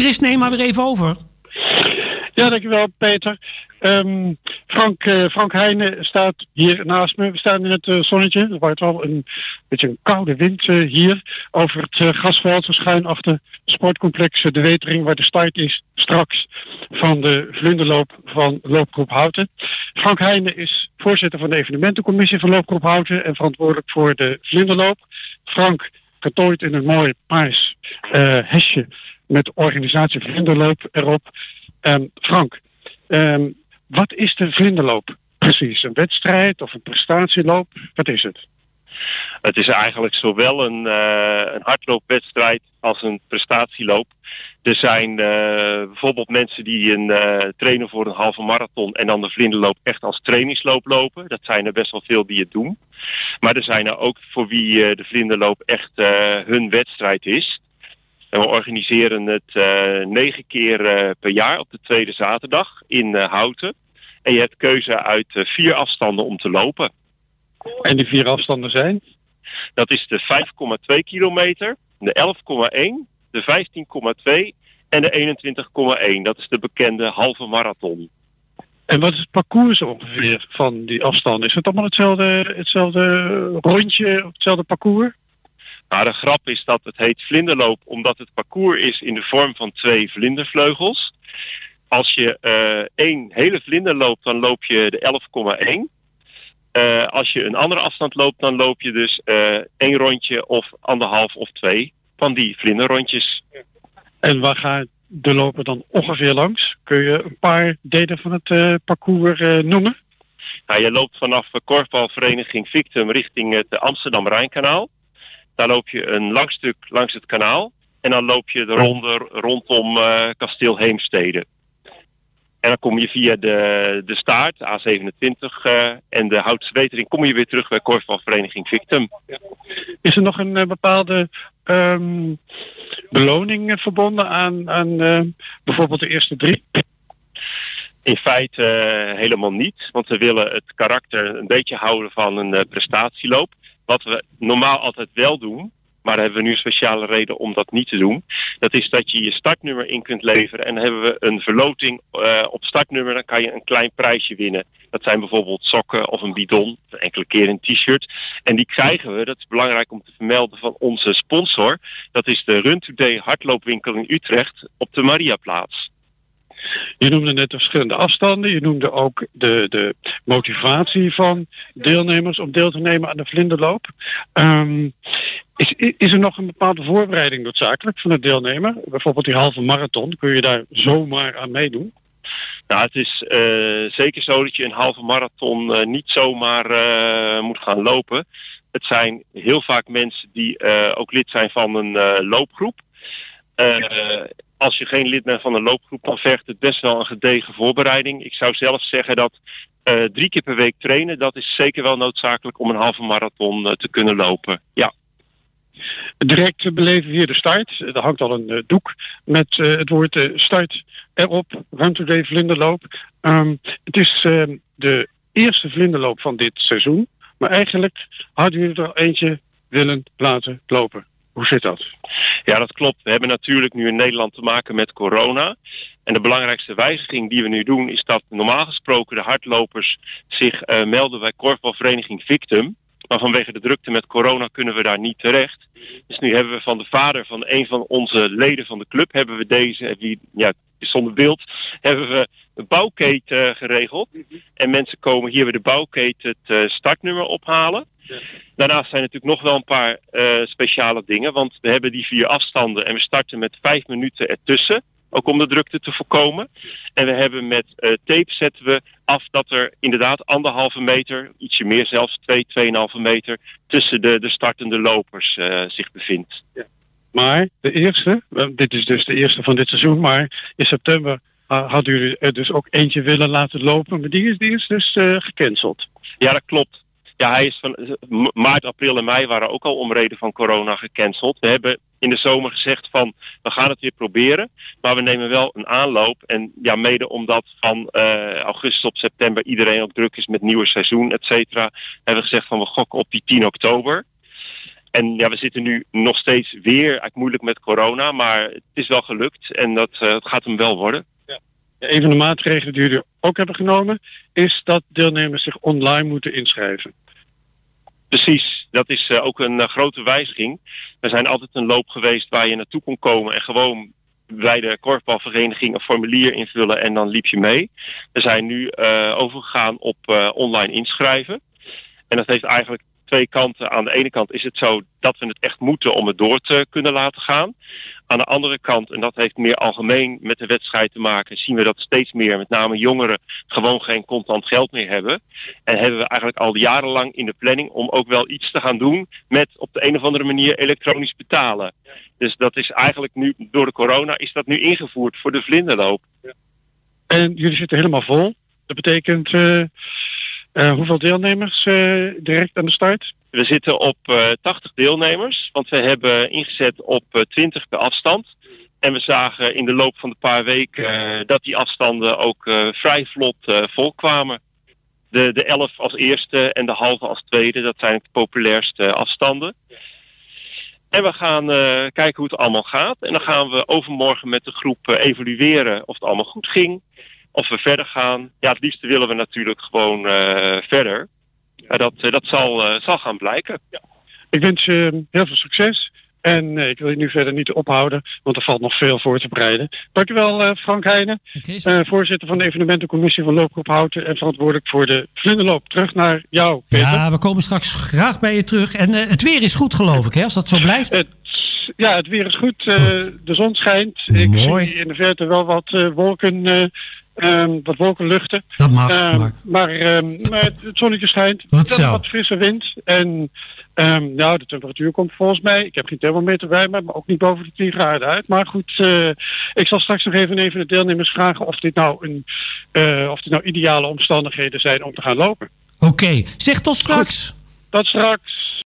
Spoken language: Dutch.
Chris, neem maar weer even over. Ja, dankjewel Peter. Um, Frank, uh, Frank Heijnen staat hier naast me. We staan in het uh, zonnetje. Er waait wel een beetje een koude wind uh, hier over het grasveld. Schuin achter sportcomplex De Wetering, waar de start is straks van de vlinderloop van Loopgroep Houten. Frank Heijnen is voorzitter van de evenementencommissie van Loopgroep Houten en verantwoordelijk voor de vlinderloop. Frank getooid in een mooi paars hesje met organisatie Vlinderloop erop. Um, Frank, um, wat is de vlinderloop precies? Een wedstrijd of een prestatieloop? Wat is het? Het is eigenlijk zowel een, uh, een hardloopwedstrijd als een prestatieloop. Er zijn uh, bijvoorbeeld mensen die een, uh, trainen voor een halve marathon en dan de vlinderloop echt als trainingsloop lopen. Dat zijn er best wel veel die het doen. Maar er zijn er ook voor wie de vlinderloop echt hun wedstrijd is. En we organiseren het uh, negen keer uh, per jaar op de tweede zaterdag in uh, Houten. En je hebt keuze uit vier afstanden om te lopen. En die vier afstanden zijn? Dat is de 5,2 kilometer, de 11,1, de 15,2 en de 21,1. Dat is de bekende halve marathon. En wat is het parcours ongeveer van die afstanden? Is het allemaal hetzelfde, hetzelfde rondje, hetzelfde parcours? Nou, de grap is dat het heet vlinderloop omdat het parcours is in de vorm van twee vlindervleugels. Als je uh, één hele vlinder loopt, dan loop je de 11,1. Uh, als je een andere afstand loopt, dan loop je dus uh, één rondje of anderhalf of twee van die vlinderrondjes. En waar gaat de loper dan ongeveer langs? Kun je een paar delen van het parcours noemen? Nou, je loopt vanaf korfbalvereniging Victum richting het Amsterdam-Rijnkanaal. Daar loop je een lang stuk langs het kanaal. En dan loop je eronder rondom uh, kasteel Heemstede. En dan kom je via de, de staart, A27 uh, en de Houtse Wetering, kom je weer terug bij korfbalvereniging Victim. Is er nog een uh, bepaalde um, beloning verbonden aan, aan bijvoorbeeld de eerste drie? In feite helemaal niet, want we willen het karakter een beetje houden van een prestatieloop. Wat we normaal altijd wel doen, maar hebben we nu een speciale reden om dat niet te doen. Dat is dat je je startnummer in kunt leveren en hebben we een verloting uh, op startnummer. Dan kan je een klein prijsje winnen. Dat zijn bijvoorbeeld sokken of een bidon, enkele keer een t-shirt. En die krijgen we, dat is belangrijk om te vermelden van onze sponsor. Dat is de Run Today hardloopwinkel in Utrecht op de Mariaplaats. Je noemde net de verschillende afstanden. Je noemde ook de, de motivatie van deelnemers om deel te nemen aan de vlinderloop. Um, is, er nog een bepaalde voorbereiding noodzakelijk van de deelnemer? Bijvoorbeeld die halve marathon. Kun je daar zomaar aan meedoen? Nou, het is uh, zeker zo dat je een halve marathon uh, niet zomaar uh, moet gaan lopen. Het zijn heel vaak mensen die ook lid zijn van een loopgroep. Als je geen lid bent van een loopgroep, dan vergt het best wel een gedegen voorbereiding. Ik zou zelf zeggen dat uh, drie keer per week trainen, dat is zeker wel noodzakelijk om een halve marathon uh, te kunnen lopen. Ja. Direct beleven we hier de start. Er hangt al een uh, doek met het woord start erop. Run Today vlinderloop. Um, het is de eerste vlinderloop van dit seizoen. Maar eigenlijk hadden jullie er eentje willen laten lopen. Hoe zit dat? Ja, dat klopt. We hebben natuurlijk nu in Nederland te maken met corona. En de belangrijkste wijziging die we nu doen is dat normaal gesproken de hardlopers zich uh, melden bij korfbalvereniging Victim. Maar vanwege de drukte met corona kunnen we daar niet terecht. Dus nu hebben we van de vader van een van onze leden van de club, hebben we deze, die ja, zonder beeld, hebben we een bouwketen uh, geregeld. En mensen komen hier bij de bouwketen het startnummer ophalen. Daarnaast zijn natuurlijk nog wel een paar uh, speciale dingen, want we hebben die vier afstanden en we starten met vijf minuten ertussen. Ook om de drukte te voorkomen. En we hebben met uh, tape zetten we af dat er inderdaad anderhalve meter, ietsje meer zelfs, twee, tweeënhalve meter tussen de, de startende lopers uh, zich bevindt. Ja. Maar de eerste, dit is dus de eerste van dit seizoen, maar in september hadden jullie er dus ook eentje willen laten lopen, maar die is, die is dus uh, gecanceld. Ja, dat klopt. Ja, hij is van maart, april en mei waren ook al om reden van corona gecanceld. We hebben in de zomer gezegd van we gaan het weer proberen, maar we nemen wel een aanloop. En ja, mede omdat van uh, augustus op september iedereen ook druk is met nieuwe seizoen, et cetera, hebben we gezegd van we gokken op die 10 oktober. En ja, we zitten nu nog steeds weer eigenlijk moeilijk met corona, maar het is wel gelukt en dat, uh, het gaat hem wel worden. Ja. Een van de maatregelen die jullie ook hebben genomen, is dat deelnemers zich online moeten inschrijven. Precies, dat is uh, ook een uh, grote wijziging. Er zijn altijd een loop geweest waar je naartoe kon komen en gewoon bij de korfbalvereniging een formulier invullen en dan liep je mee. We zijn nu uh, overgegaan op online inschrijven. En dat heeft eigenlijk twee kanten. Aan de ene kant is het zo dat we het echt moeten om het door te kunnen laten gaan. Aan de andere kant, en dat heeft meer algemeen met de wedstrijd te maken, zien we dat steeds meer, met name jongeren, gewoon geen contant geld meer hebben. En hebben we eigenlijk al jarenlang in de planning om ook wel iets te gaan doen met op de een of andere manier elektronisch betalen. Dus dat is eigenlijk nu, door de corona, is dat nu ingevoerd voor de vlinderloop. En jullie zitten helemaal vol. Dat betekent uh, uh, hoeveel deelnemers uh, direct aan de start? We zitten op uh, 80 deelnemers, want we hebben ingezet op 20 per afstand. En we zagen in de loop van de paar weken dat die afstanden ook vrij vlot volkwamen. De, de 11 als eerste en de halve als tweede, dat zijn de populairste afstanden. En we gaan kijken hoe het allemaal gaat. En dan gaan we overmorgen met de groep evalueren of het allemaal goed ging of we verder gaan. Ja, het liefste willen we natuurlijk gewoon uh, verder. Uh, dat, uh, dat zal, zal gaan blijken. Ja. Ik wens je heel veel succes. En ik wil je nu verder niet ophouden, want er valt nog veel voor te bereiden. Dankjewel Frank Heijnen, okay, voorzitter van de evenementencommissie van Loopgroep Houten en verantwoordelijk voor de vlinderloop. Terug naar jou, Peter. Ja, we komen straks graag bij je terug. En het weer is goed geloof ik, hè, als dat zo blijft? Het, ja, het weer is goed. goed. de zon schijnt. Mooi. Ik zie in de verte wel wat wolken Um, wat wolkenluchten. Dat mag. Um, maar maar, um, maar het, het zonnetje schijnt. Wat, wat frisse wind. En nou, de temperatuur komt volgens mij. Ik heb geen thermometer bij me, maar ook niet boven de 10 graden uit. Maar goed, uh, ik zal straks nog even, even de deelnemers vragen of dit nou, een, uh, of dit nou ideale omstandigheden zijn om te gaan lopen. Oké, okay. zeg tot straks. Goed. Tot straks.